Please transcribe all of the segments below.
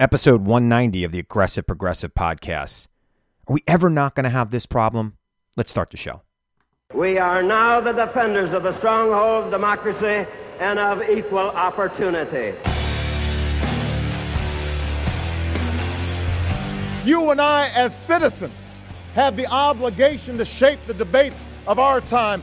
Episode 190 of the Aggressive Progressive Podcast. Are we ever not going to have this problem? Let's start the show. We are now the defenders of the stronghold of democracy and of equal opportunity. You and I, as citizens, have the obligation to shape the debates of our time,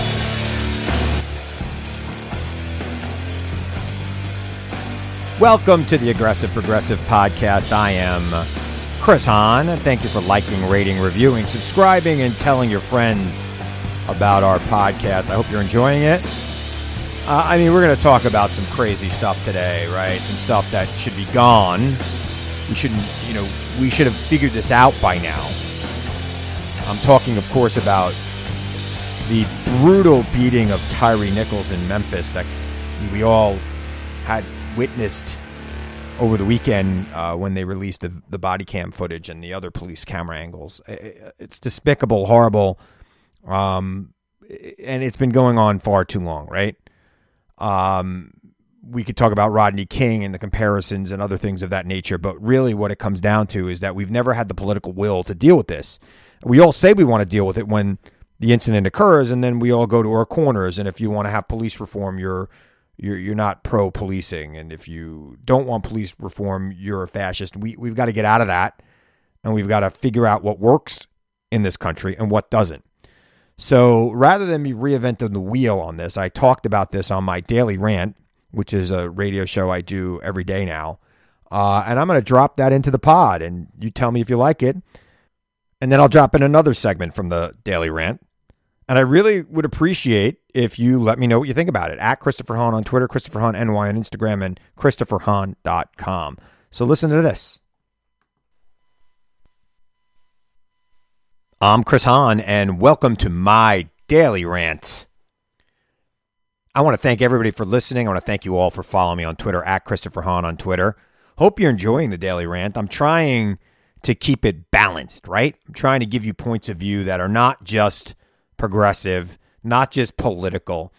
Welcome to the Aggressive Progressive Podcast. I am Chris Hahn. Thank you for liking, rating, reviewing, subscribing, and telling your friends about our podcast. I hope you're enjoying it. Uh, I mean, we're going to talk about some crazy stuff today, right? Some stuff that should be gone. We shouldn't, you know, we should have figured this out by now. I'm talking, of course, about the brutal beating of Tyree Nichols in Memphis that we all had witnessed over the weekend uh, when they released the, the body cam footage and the other police camera angles. It's despicable, horrible, um, and it's been going on far too long, right? Um, we could talk about Rodney King and the comparisons and other things of that nature, but really what it comes down to is that we've never had the political will to deal with this. We all say we want to deal with it when the incident occurs, and then we all go to our corners. And if you want to have police reform, you're you're you're not pro policing, and if you don't want police reform, you're a fascist. We we've got to get out of that, and we've got to figure out what works in this country and what doesn't. So rather than me reinventing the wheel on this, I talked about this on my daily rant, which is a radio show I do every day now, uh, and I'm going to drop that into the pod, and you tell me if you like it, and then I'll drop in another segment from the daily rant and I really would appreciate if you let me know what you think about it at Christopher Hahn on Twitter, Christopher Hahn NY on Instagram, and ChristopherHahn.com. So listen to this. I'm Chris Hahn, and welcome to my daily rant. I want to thank everybody for listening. I want to thank you all for following me on Twitter at Christopher Hahn on Twitter. Hope you're enjoying the daily rant. I'm trying to keep it balanced, right? I'm trying to give you points of view that are not just progressive, not just political.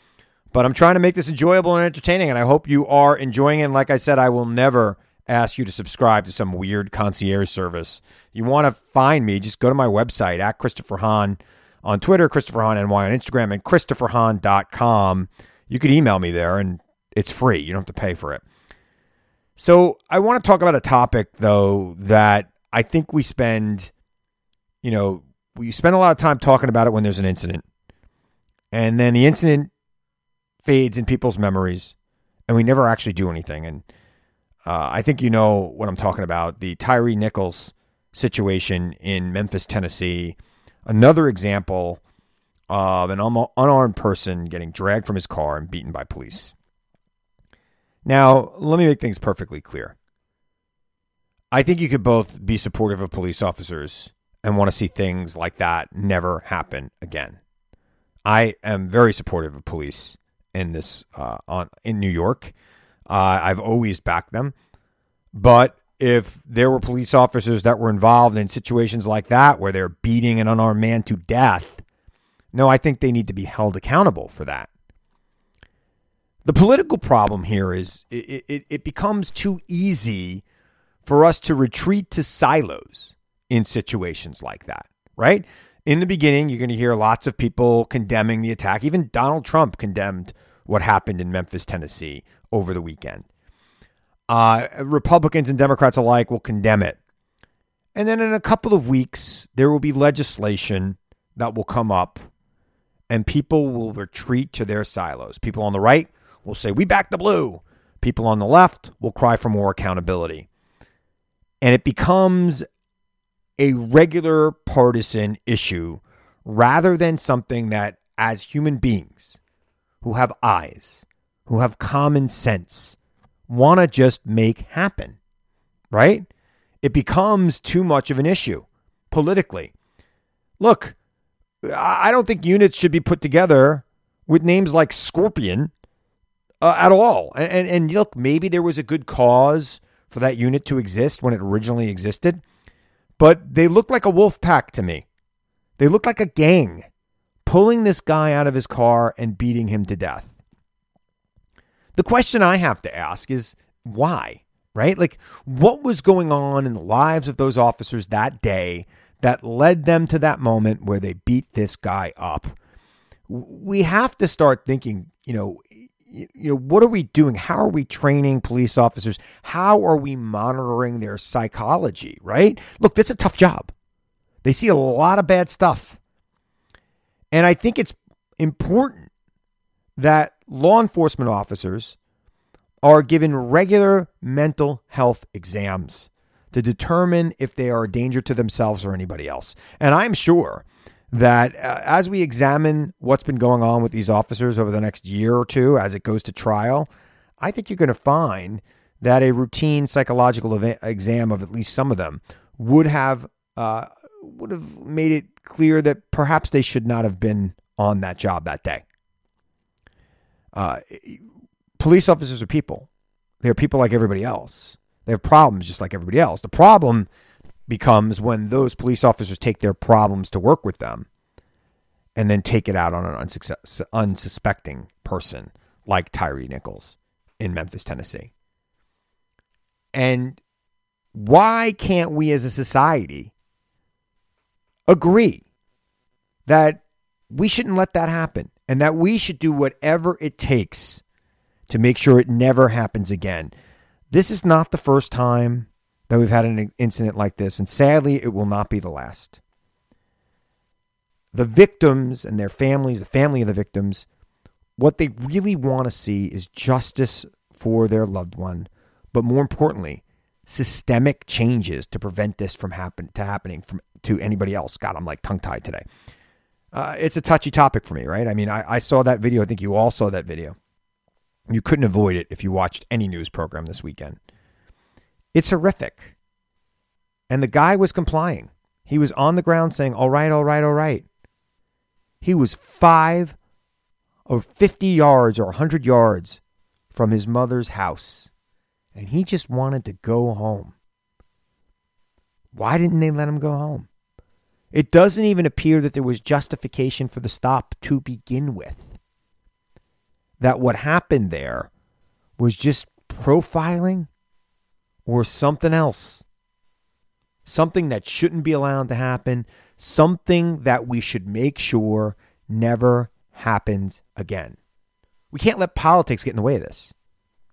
But I'm trying to make this enjoyable and entertaining, and I hope you are enjoying it. And like I said, I will never ask you to subscribe to some weird concierge service. You want to find me, just go to my website at Christopher Hahn on Twitter, Christopher Hahn NY on Instagram, and ChristopherHahn.com. You could email me there, and it's free. You don't have to pay for it. So I want to talk about a topic, though, that I think we spend, you know, we spend a lot of time talking about it when there's an incident. And then the incident fades in people's memories and we never actually do anything. And uh, I think you know what I'm talking about. The Tyree Nichols situation in Memphis, Tennessee. Another example of an unarmed person getting dragged from his car and beaten by police. Now, let me make things perfectly clear. I think you could both be supportive of police officers and want to see things like that never happen again. I am very supportive of police in this uh, on in New York. Uh, I've always backed them, but if there were police officers that were involved in situations like that where they're beating an unarmed man to death, no, I think they need to be held accountable for that. The political problem here is it, it, it becomes too easy for us to retreat to silos in situations like that, right? In the beginning, you're going to hear lots of people condemning the attack. Even Donald Trump condemned what happened in Memphis, Tennessee over the weekend. Uh, Republicans and Democrats alike will condemn it. And then in a couple of weeks, there will be legislation that will come up and people will retreat to their silos. People on the right will say, We back the blue. People on the left will cry for more accountability. And it becomes a regular partisan issue rather than something that, as human beings who have eyes, who have common sense, want to just make happen, right? It becomes too much of an issue politically. Look, I don't think units should be put together with names like Scorpion uh, at all. And, and, and look, maybe there was a good cause for that unit to exist when it originally existed, but they look like a wolf pack to me. They look like a gang pulling this guy out of his car and beating him to death. The question I have to ask is why, right? Like, what was going on in the lives of those officers that day that led them to that moment where they beat this guy up? We have to start thinking, you know, you know, what are we doing? How are we training police officers? How are we monitoring their psychology, right? Look, this is a tough job. They see a lot of bad stuff. And I think it's important that law enforcement officers are given regular mental health exams to determine if they are a danger to themselves or anybody else. And I'm sure that uh, as we examine what's been going on with these officers over the next year or two as it goes to trial, I think you're going to find that a routine psychological ev- exam of at least some of them would have uh, would have made it clear that perhaps they should not have been on that job that day. Uh, police officers are people. They're people like everybody else. They have problems just like everybody else. The problem becomes when those police officers take their problems to work with them and then take it out on an unsuccess, unsuspecting person like Tyree Nichols in Memphis, Tennessee. And why can't we as a society agree that we shouldn't let that happen and that we should do whatever it takes to make sure it never happens again. This is not the first time that we've had an incident like this, and sadly, it will not be the last. The victims and their families, the family of the victims, what they really want to see is justice for their loved one, but more importantly, systemic changes to prevent this from happen to happening from to anybody else. God, I'm like tongue tied today. Uh, it's a touchy topic for me, right? I mean, I, I saw that video. I think you all saw that video. You couldn't avoid it if you watched any news program this weekend. It's horrific. And the guy was complying. He was on the ground saying, All right, all right, all right. He was five or 50 yards or 100 yards from his mother's house. And he just wanted to go home. Why didn't they let him go home? It doesn't even appear that there was justification for the stop to begin with. That what happened there was just profiling or something else. Something that shouldn't be allowed to happen, something that we should make sure never happens again. We can't let politics get in the way of this.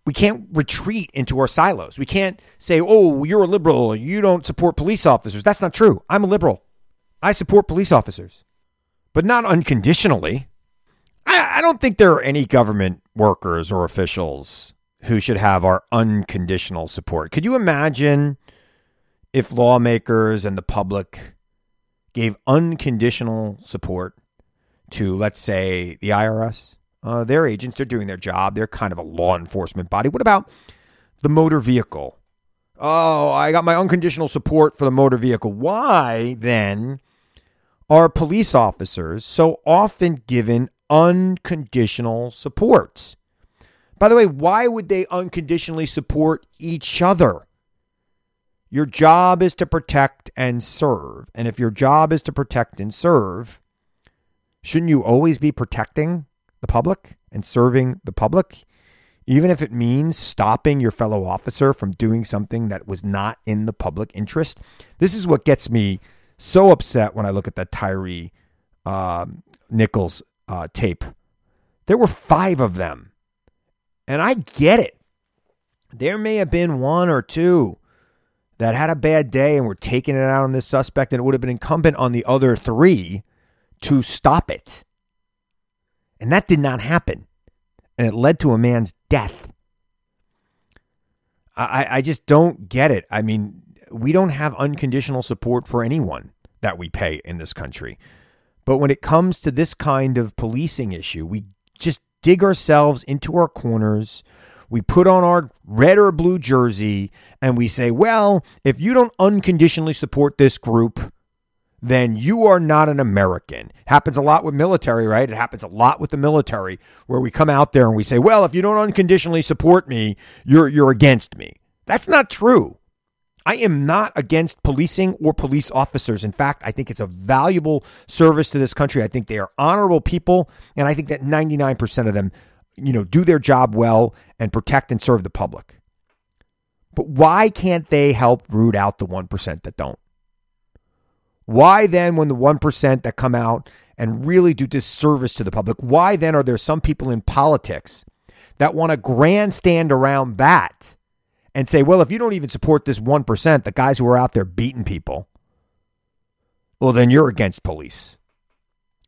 We can't retreat into our silos. We can't say, oh, you're a liberal, you don't support police officers. That's not true. I'm a liberal. I support police officers, but not unconditionally. I, I don't think there are any government workers or officials who should have our unconditional support. Could you imagine if lawmakers and the public gave unconditional support to, let's say, the IRS, uh, their agents, they're doing their job. They're kind of a law enforcement body. What about the motor vehicle? Oh, I got my unconditional support for the motor vehicle. Why then are police officers so often given unconditional support? By the way, why would they unconditionally support each other? Your job is to protect and serve. And if your job is to protect and serve, shouldn't you always be protecting the public and serving the public? Even if it means stopping your fellow officer from doing something that was not in the public interest. This is what gets me so upset when I look at that Tyree um, Nichols uh, tape. There were five of them. And I get it. There may have been one or two that had a bad day and were taking it out on this suspect, and it would have been incumbent on the other three to stop it. And that did not happen. And it led to a man's death. I, I just don't get it. I mean, we don't have unconditional support for anyone that we pay in this country. But when it comes to this kind of policing issue, we just dig ourselves into our corners. We put on our red or blue jersey and we say, well, if you don't unconditionally support this group, then you are not an American. Happens a lot with military, right? It happens a lot with the military where we come out there and we say, well, if you don't unconditionally support me, you're, you're against me. That's not true. I am not against policing or police officers. In fact, I think it's a valuable service to this country. I think they are honorable people, and I think that 99% of them, you know, do their job well and protect and serve the public. But why can't they help root out the 1% that don't? Why then, when the 1% that come out and really do disservice to the public, why then are there some people in politics that want to grandstand around that and say, well, if you don't even support this 1%, the guys who are out there beating people, well, then you're against police.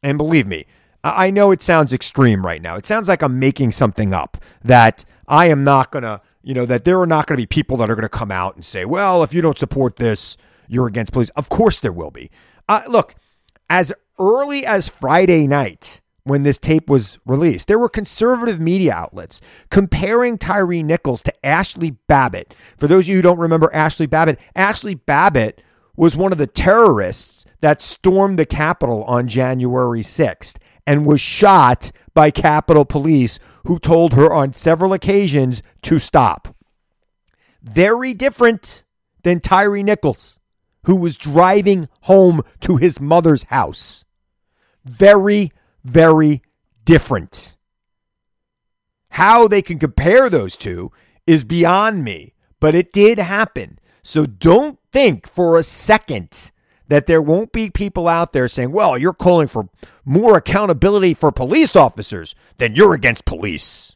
And believe me, I know it sounds extreme right now. It sounds like I'm making something up that I am not going to, you know, that there are not going to be people that are going to come out and say, well, if you don't support this, you're against police. Of course there will be. Uh, look, as early as Friday night, when this tape was released. There were conservative media outlets comparing Tyree Nichols to Ashley Babbitt. For those of you who don't remember Ashley Babbitt, Ashley Babbitt was one of the terrorists that stormed the Capitol on January 6th and was shot by Capitol Police, who told her on several occasions to stop. Very different than Tyree Nichols, who was driving home to his mother's house. Very very different. How they can compare those two is beyond me, but it did happen. So don't think for a second that there won't be people out there saying, well, you're calling for more accountability for police officers, then you're against police.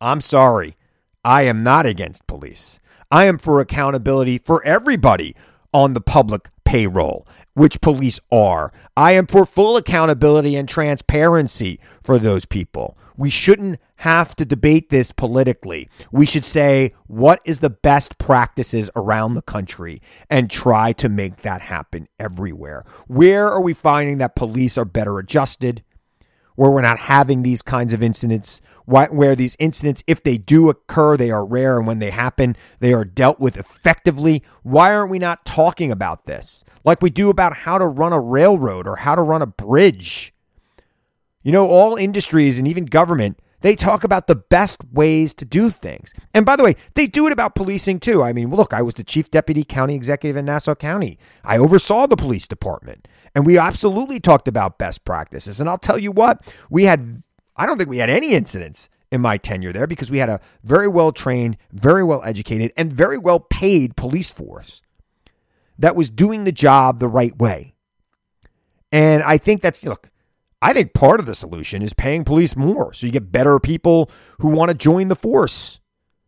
I'm sorry. I am not against police. I am for accountability for everybody on the public payroll which police are. I am for full accountability and transparency for those people. We shouldn't have to debate this politically. We should say what is the best practices around the country and try to make that happen everywhere. Where are we finding that police are better adjusted? Where we're not having these kinds of incidents, where these incidents, if they do occur, they are rare, and when they happen, they are dealt with effectively. Why aren't we not talking about this? like we do about how to run a railroad or how to run a bridge. You know, all industries and even government, they talk about the best ways to do things. And by the way, they do it about policing too. I mean, look, I was the chief deputy county executive in Nassau County. I oversaw the police department, and we absolutely talked about best practices. And I'll tell you what, we had, I don't think we had any incidents in my tenure there because we had a very well trained, very well educated, and very well paid police force that was doing the job the right way. And I think that's, look, I think part of the solution is paying police more so you get better people who want to join the force.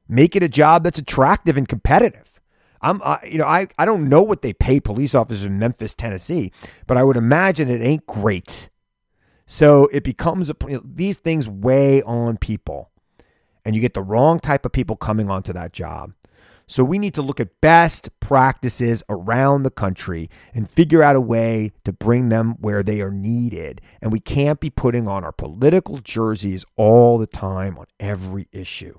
Make it a job that's attractive and competitive. I'm, uh, you know, I, I don't know what they pay police officers in Memphis, Tennessee, but I would imagine it ain't great. So it becomes a, these things weigh on people, and you get the wrong type of people coming onto that job. So we need to look at best practices around the country and figure out a way to bring them where they are needed. And we can't be putting on our political jerseys all the time on every issue.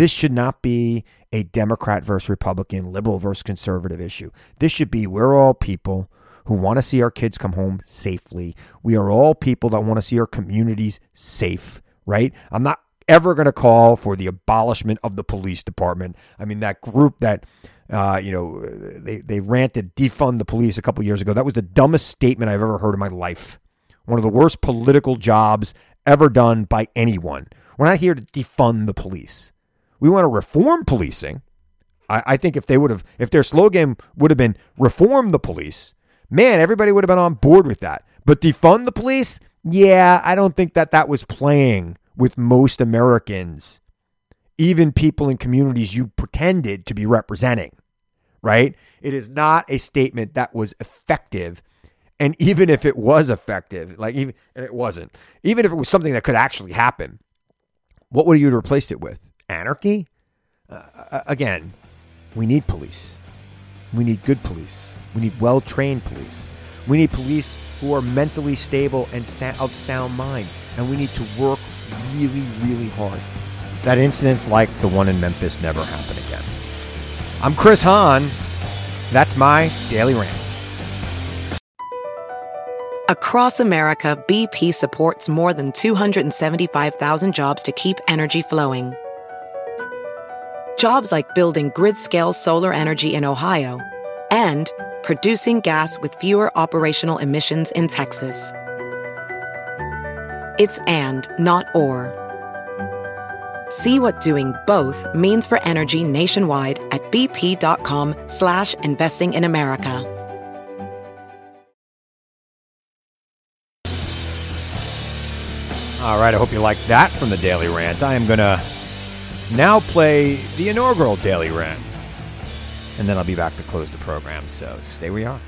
This should not be a Democrat versus Republican, liberal versus conservative issue. This should be we're all people who want to see our kids come home safely. We are all people that want to see our communities safe, right? I'm not ever going to call for the abolishment of the police department. I mean, that group that, uh, you know, they, they ranted defund the police a couple years ago. That was the dumbest statement I've ever heard in my life. One of the worst political jobs ever done by anyone. We're not here to defund the police. We want to reform policing. I, I think if they would have, if their slogan would have been reform the police, man, everybody would have been on board with that. But defund the police, yeah, I don't think that that was playing with most Americans, even people in communities you pretended to be representing, right? It is not a statement that was effective. And even if it was effective, like even, and it wasn't, even if it was something that could actually happen, what would you have replaced it with? Anarchy? Uh, again, we need police. We need good police. We need well trained police. We need police who are mentally stable and of sound mind. And we need to work really, really hard. That incidents like the one in Memphis never happen again. I'm Chris Hahn. That's my daily rant. Across America, BP supports more than 275,000 jobs to keep energy flowing. Jobs like building grid scale solar energy in Ohio and producing gas with fewer operational emissions in Texas. It's and, not or. See what doing both means for energy nationwide at bp.com slash investing in America. All right, I hope you liked that from the Daily Rant. I am going to now play the inaugural Daily Rant. And then I'll be back to close the program, so stay where you are.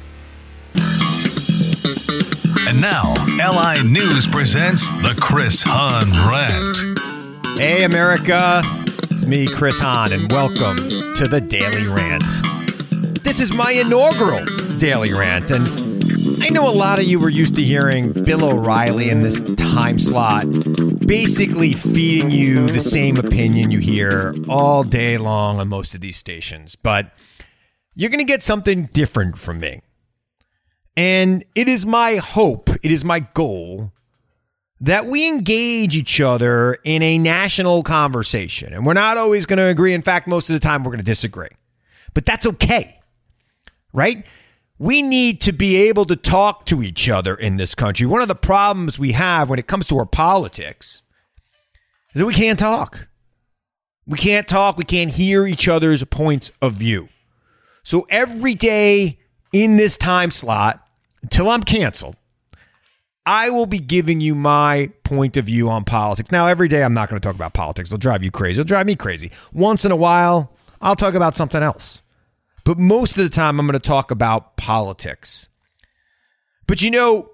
And now, LI News presents the Chris Hahn Rant. Hey, America. It's me, Chris Hahn, and welcome to the Daily Rant. This is my inaugural Daily Rant, and I know a lot of you were used to hearing Bill O'Reilly in this time slot basically feeding you the same opinion you hear all day long on most of these stations, but you're going to get something different from me. And it is my hope, it is my goal that we engage each other in a national conversation. And we're not always going to agree. In fact, most of the time we're going to disagree. But that's okay, right? We need to be able to talk to each other in this country. One of the problems we have when it comes to our politics is that we can't talk. We can't talk. We can't hear each other's points of view. So every day in this time slot until I'm canceled, I will be giving you my point of view on politics. Now, every day I'm not going to talk about politics. It'll drive you crazy. It'll drive me crazy. Once in a while, I'll talk about something else. But most of the time, I'm going to talk about politics. But you know,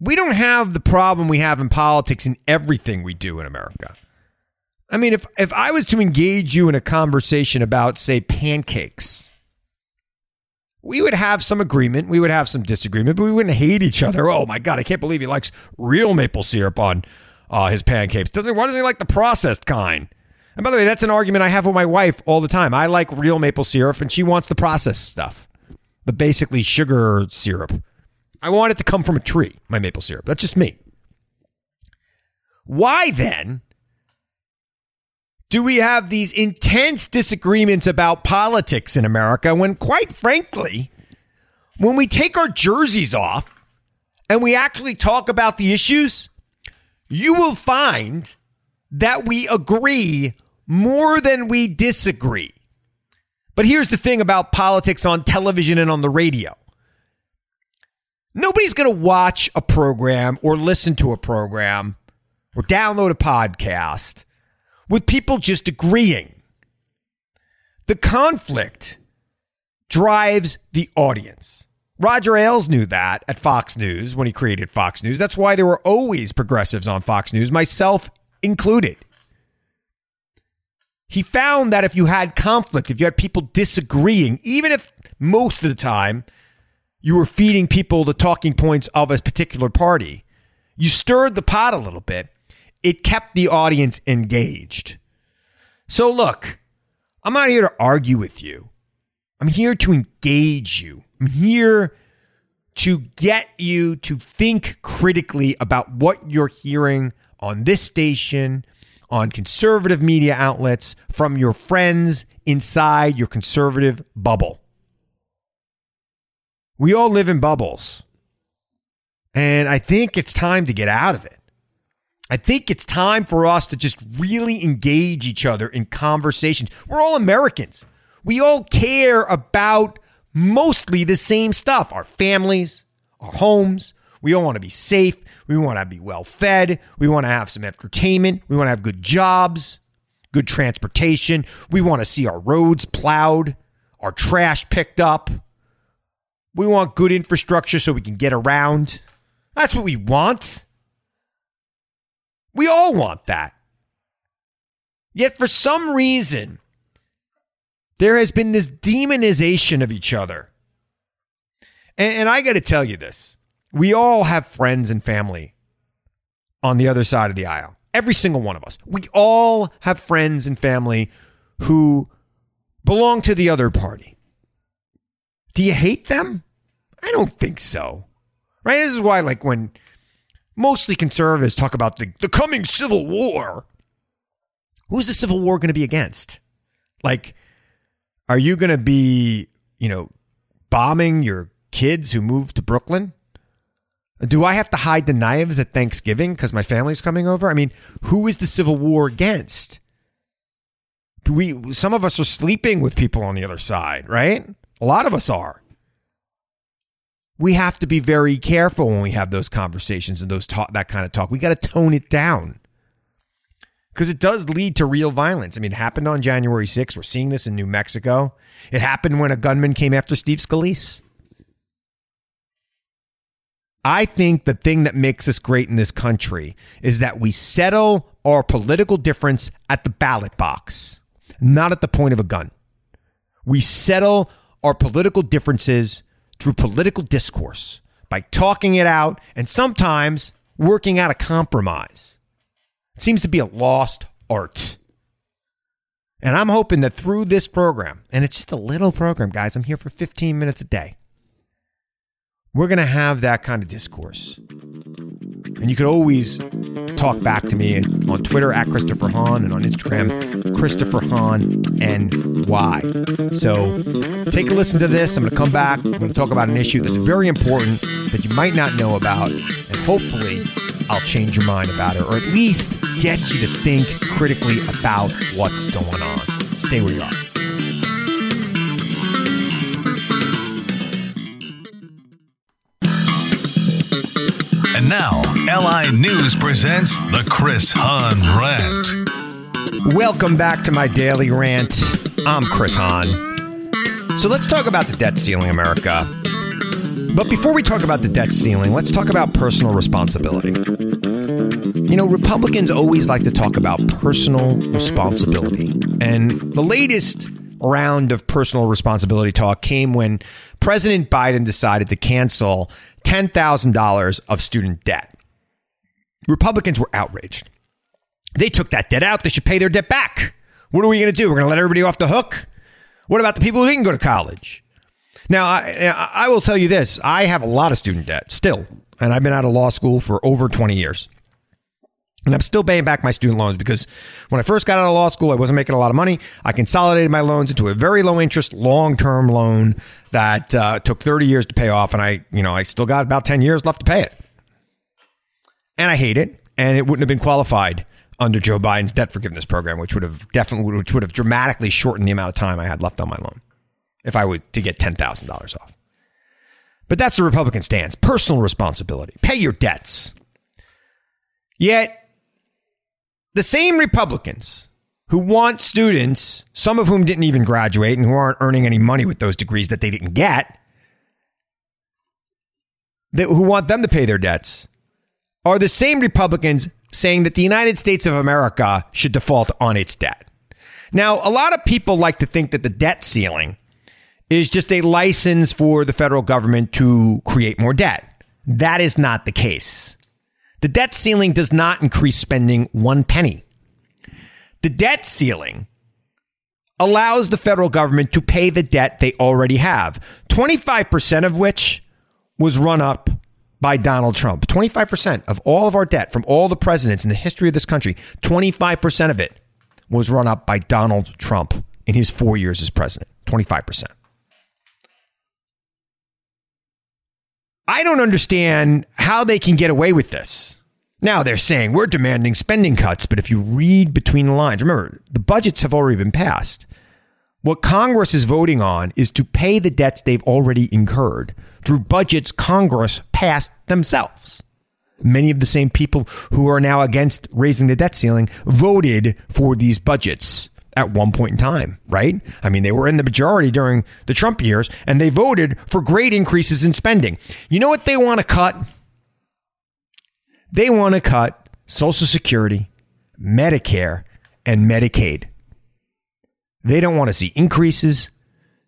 we don't have the problem we have in politics in everything we do in America. I mean, if, if I was to engage you in a conversation about, say, pancakes, we would have some agreement. We would have some disagreement, but we wouldn't hate each other. Oh my God, I can't believe he likes real maple syrup on uh, his pancakes. Doesn't why doesn't he like the processed kind? And by the way, that's an argument I have with my wife all the time. I like real maple syrup, and she wants the processed stuff, the basically sugar syrup. I want it to come from a tree, my maple syrup. That's just me. Why then do we have these intense disagreements about politics in America when, quite frankly, when we take our jerseys off and we actually talk about the issues, you will find that we agree more than we disagree. But here's the thing about politics on television and on the radio nobody's going to watch a program or listen to a program or download a podcast with people just agreeing. The conflict drives the audience. Roger Ailes knew that at Fox News when he created Fox News. That's why there were always progressives on Fox News, myself included. he found that if you had conflict, if you had people disagreeing, even if most of the time you were feeding people the talking points of a particular party, you stirred the pot a little bit, it kept the audience engaged. So, look, I'm not here to argue with you. I'm here to engage you. I'm here to get you to think critically about what you're hearing on this station, on conservative media outlets, from your friends inside your conservative bubble. We all live in bubbles. And I think it's time to get out of it. I think it's time for us to just really engage each other in conversations. We're all Americans. We all care about mostly the same stuff our families, our homes. We all want to be safe. We want to be well fed. We want to have some entertainment. We want to have good jobs, good transportation. We want to see our roads plowed, our trash picked up. We want good infrastructure so we can get around. That's what we want. We all want that. Yet for some reason, there has been this demonization of each other. And, and I got to tell you this we all have friends and family on the other side of the aisle. Every single one of us. We all have friends and family who belong to the other party. Do you hate them? I don't think so. Right? This is why, like, when mostly conservatives talk about the, the coming civil war, who's the civil war going to be against? Like, are you going to be, you know, bombing your kids who moved to Brooklyn? Do I have to hide the knives at Thanksgiving because my family's coming over? I mean, who is the Civil War against? We some of us are sleeping with people on the other side, right? A lot of us are. We have to be very careful when we have those conversations and those talk that kind of talk. We got to tone it down because it does lead to real violence. I mean, it happened on January 6th. We're seeing this in New Mexico. It happened when a gunman came after Steve Scalise. I think the thing that makes us great in this country is that we settle our political difference at the ballot box, not at the point of a gun. We settle our political differences through political discourse by talking it out and sometimes working out a compromise. It seems to be a lost art. And I'm hoping that through this program, and it's just a little program, guys, I'm here for 15 minutes a day we're going to have that kind of discourse. And you could always talk back to me on Twitter at Christopher Hahn and on Instagram, Christopher Hahn NY. So take a listen to this. I'm going to come back. I'm going to talk about an issue that's very important that you might not know about. And hopefully, I'll change your mind about it or at least get you to think critically about what's going on. Stay where you are. And now, LI News presents the Chris Hahn Rant. Welcome back to my daily rant. I'm Chris Hahn. So let's talk about the debt ceiling, America. But before we talk about the debt ceiling, let's talk about personal responsibility. You know, Republicans always like to talk about personal responsibility. And the latest round of personal responsibility talk came when President Biden decided to cancel $10,000 of student debt. Republicans were outraged. They took that debt out. They should pay their debt back. What are we going to do? We're going to let everybody off the hook? What about the people who didn't go to college? Now, I, I will tell you this I have a lot of student debt still, and I've been out of law school for over 20 years. And I'm still paying back my student loans because when I first got out of law school, I wasn't making a lot of money. I consolidated my loans into a very low interest, long term loan that uh, took 30 years to pay off. And I, you know, I still got about 10 years left to pay it. And I hate it. And it wouldn't have been qualified under Joe Biden's debt forgiveness program, which would have definitely, which would have dramatically shortened the amount of time I had left on my loan if I were to get $10,000 off. But that's the Republican stance personal responsibility. Pay your debts. Yet, the same Republicans who want students, some of whom didn't even graduate and who aren't earning any money with those degrees that they didn't get, that, who want them to pay their debts, are the same Republicans saying that the United States of America should default on its debt. Now, a lot of people like to think that the debt ceiling is just a license for the federal government to create more debt. That is not the case. The debt ceiling does not increase spending one penny. The debt ceiling allows the federal government to pay the debt they already have, 25% of which was run up by Donald Trump. 25% of all of our debt from all the presidents in the history of this country, 25% of it was run up by Donald Trump in his four years as president. 25%. I don't understand how they can get away with this. Now they're saying we're demanding spending cuts, but if you read between the lines, remember, the budgets have already been passed. What Congress is voting on is to pay the debts they've already incurred through budgets Congress passed themselves. Many of the same people who are now against raising the debt ceiling voted for these budgets at one point in time, right? I mean, they were in the majority during the Trump years and they voted for great increases in spending. You know what they want to cut? They want to cut Social Security, Medicare, and Medicaid. They don't want to see increases.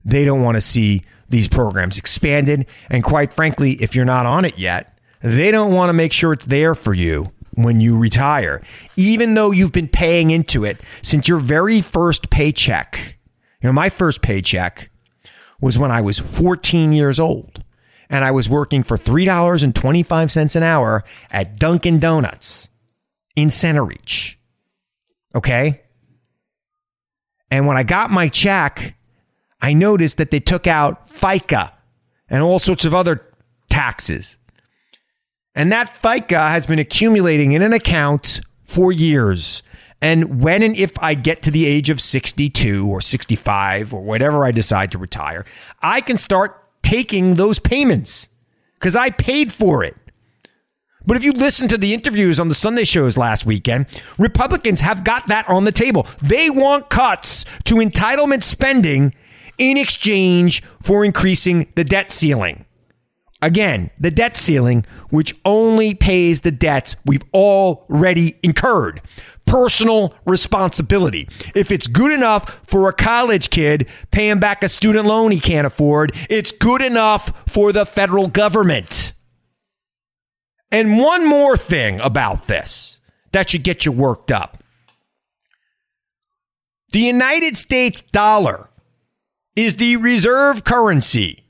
They don't want to see these programs expanded. And quite frankly, if you're not on it yet, they don't want to make sure it's there for you when you retire, even though you've been paying into it since your very first paycheck. You know, my first paycheck was when I was 14 years old and I was working for $3.25 an hour at Dunkin' Donuts in Centereach. Okay? And when I got my check, I noticed that they took out FICA and all sorts of other taxes. And that FICA has been accumulating in an account for years. And when and if I get to the age of 62 or 65 or whatever I decide to retire, I can start taking those payments because I paid for it. But if you listen to the interviews on the Sunday shows last weekend, Republicans have got that on the table. They want cuts to entitlement spending in exchange for increasing the debt ceiling. Again, the debt ceiling, which only pays the debts we've already incurred. Personal responsibility. If it's good enough for a college kid paying back a student loan he can't afford, it's good enough for the federal government. And one more thing about this that should get you worked up. The United States dollar is the reserve currency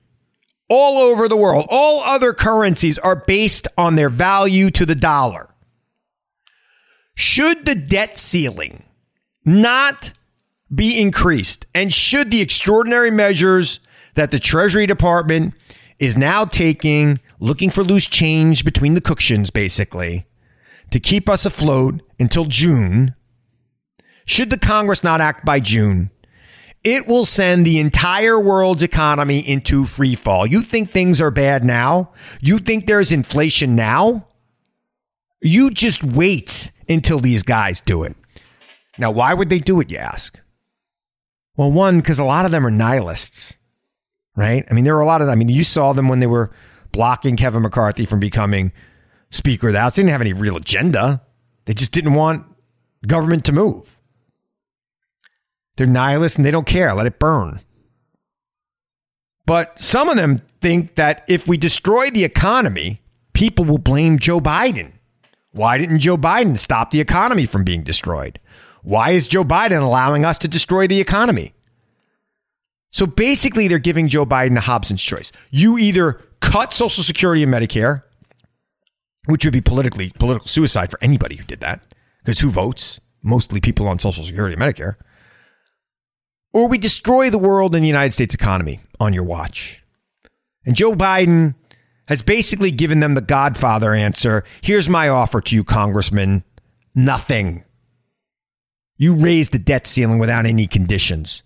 all over the world. All other currencies are based on their value to the dollar. Should the debt ceiling not be increased, and should the extraordinary measures that the Treasury Department is now taking, looking for loose change between the cushions, basically, to keep us afloat until June, should the Congress not act by June, it will send the entire world's economy into free fall. You think things are bad now? You think there's inflation now? You just wait until these guys do it. Now, why would they do it, you ask? Well, one, because a lot of them are nihilists, right? I mean, there were a lot of, I mean, you saw them when they were blocking Kevin McCarthy from becoming Speaker of the House. They didn't have any real agenda, they just didn't want government to move. They're nihilists and they don't care. Let it burn. But some of them think that if we destroy the economy, people will blame Joe Biden. Why didn't Joe Biden stop the economy from being destroyed? Why is Joe Biden allowing us to destroy the economy? So basically, they're giving Joe Biden a Hobson's choice. You either cut Social Security and Medicare, which would be politically political suicide for anybody who did that, because who votes? Mostly people on Social Security and Medicare. Or we destroy the world and the United States economy on your watch. And Joe Biden has basically given them the Godfather answer. Here's my offer to you, Congressman nothing. You raise the debt ceiling without any conditions.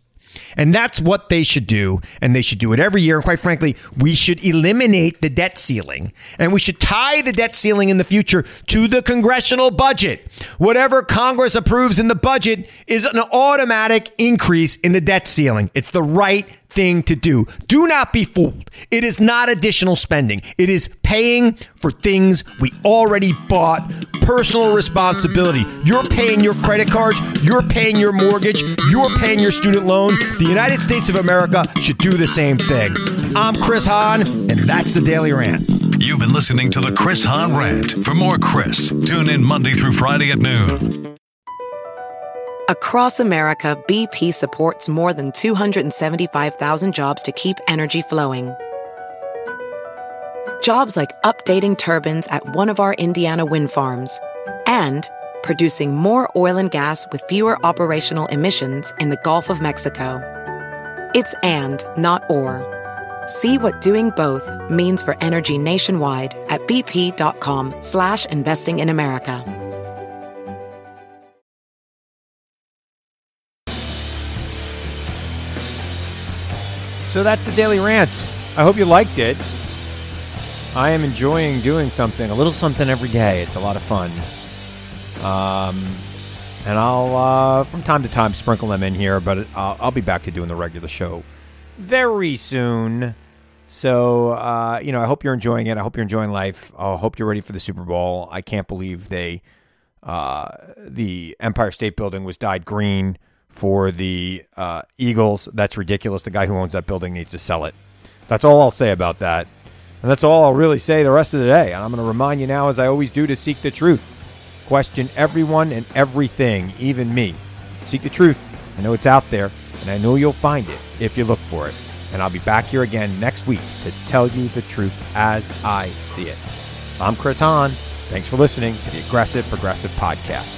And that's what they should do. And they should do it every year. And quite frankly, we should eliminate the debt ceiling. And we should tie the debt ceiling in the future to the congressional budget. Whatever Congress approves in the budget is an automatic increase in the debt ceiling. It's the right thing to do. Do not be fooled. It is not additional spending, it is paying for things we already bought personal responsibility. You're paying your credit cards, you're paying your mortgage, you're paying your student loan. The United States of America should do the same thing. I'm Chris Hahn, and that's the Daily Rant. You've been listening to the Chris Hahn Rant. For more Chris, tune in Monday through Friday at noon. Across America, BP supports more than 275,000 jobs to keep energy flowing. Jobs like updating turbines at one of our Indiana wind farms and producing more oil and gas with fewer operational emissions in the Gulf of Mexico. It's and, not or. See what doing both means for energy nationwide at bp.com slash investing in America. So that's the Daily Rant. I hope you liked it. I am enjoying doing something, a little something every day. It's a lot of fun. Um, and I'll, uh, from time to time, sprinkle them in here, but I'll, I'll be back to doing the regular show very soon. So, uh, you know, I hope you're enjoying it. I hope you're enjoying life. I hope you're ready for the Super Bowl. I can't believe they, uh, the Empire State Building was dyed green for the uh, Eagles. That's ridiculous. The guy who owns that building needs to sell it. That's all I'll say about that. And that's all I'll really say the rest of the day. And I'm going to remind you now, as I always do, to seek the truth. Question everyone and everything, even me. Seek the truth. I know it's out there, and I know you'll find it if you look for it. And I'll be back here again next week to tell you the truth as I see it. I'm Chris Hahn. Thanks for listening to the Aggressive Progressive Podcast.